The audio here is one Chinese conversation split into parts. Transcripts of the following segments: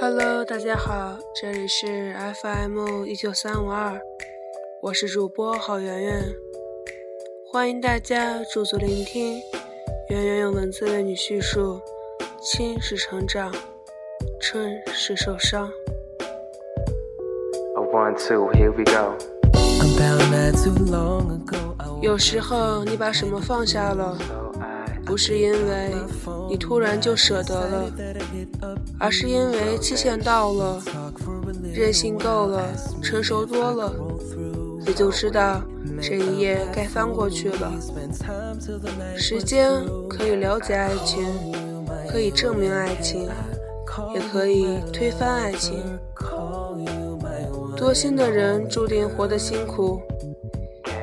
Hello，大家好，这里是 FM 一九三五二，我是主播郝圆圆，欢迎大家驻足聆听，圆圆用文字为你叙述，青是成长，春是受伤。有时候你把什么放下了，不是因为你突然就舍得了，而是因为期限到了，任性够了，成熟多了，你就知道这一页该翻过去了。时间可以了解爱情，可以证明爱情，也可以推翻爱情。多心的人注定活得辛苦，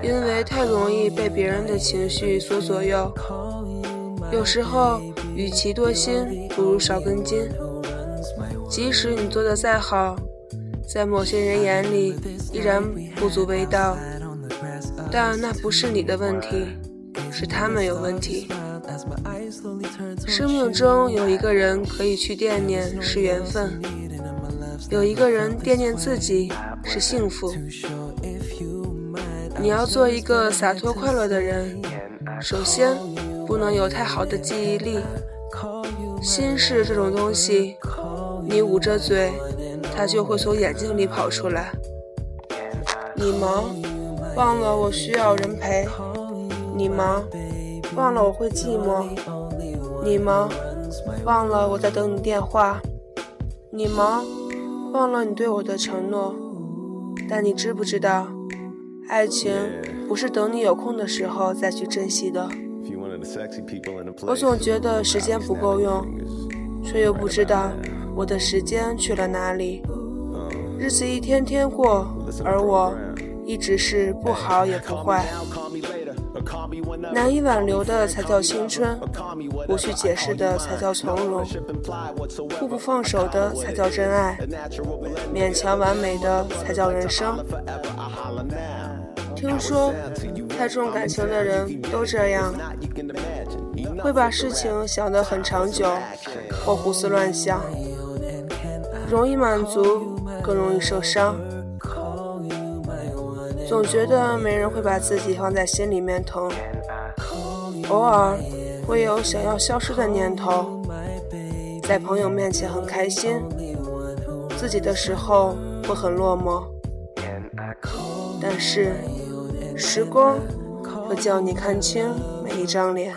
因为太容易被别人的情绪所左右。有时候，与其多心，不如少根筋。即使你做的再好，在某些人眼里依然不足为道，但那不是你的问题，是他们有问题。生命中有一个人可以去惦念，是缘分。有一个人惦念自己是幸福。你要做一个洒脱快乐的人，首先不能有太好的记忆力。心事这种东西，你捂着嘴，它就会从眼睛里跑出来。你忙，忘了我需要人陪；你忙，忘了我会寂寞；你忙，忘了我在等你电话；你忙。忘了你对我的承诺，但你知不知道，爱情不是等你有空的时候再去珍惜的。我总觉得时间不够用，却又不知道我的时间去了哪里。日子一天天过，而我一直是不好也不坏。难以挽留的才叫青春，不去解释的才叫从容，互不放手的才叫真爱，勉强完美的才叫人生。听说太重感情的人都这样，会把事情想得很长久，或胡思乱想，容易满足，更容易受伤。总觉得没人会把自己放在心里面疼，偶尔会有想要消失的念头，在朋友面前很开心，自己的时候会很落寞，但是时光会叫你看清每一张脸。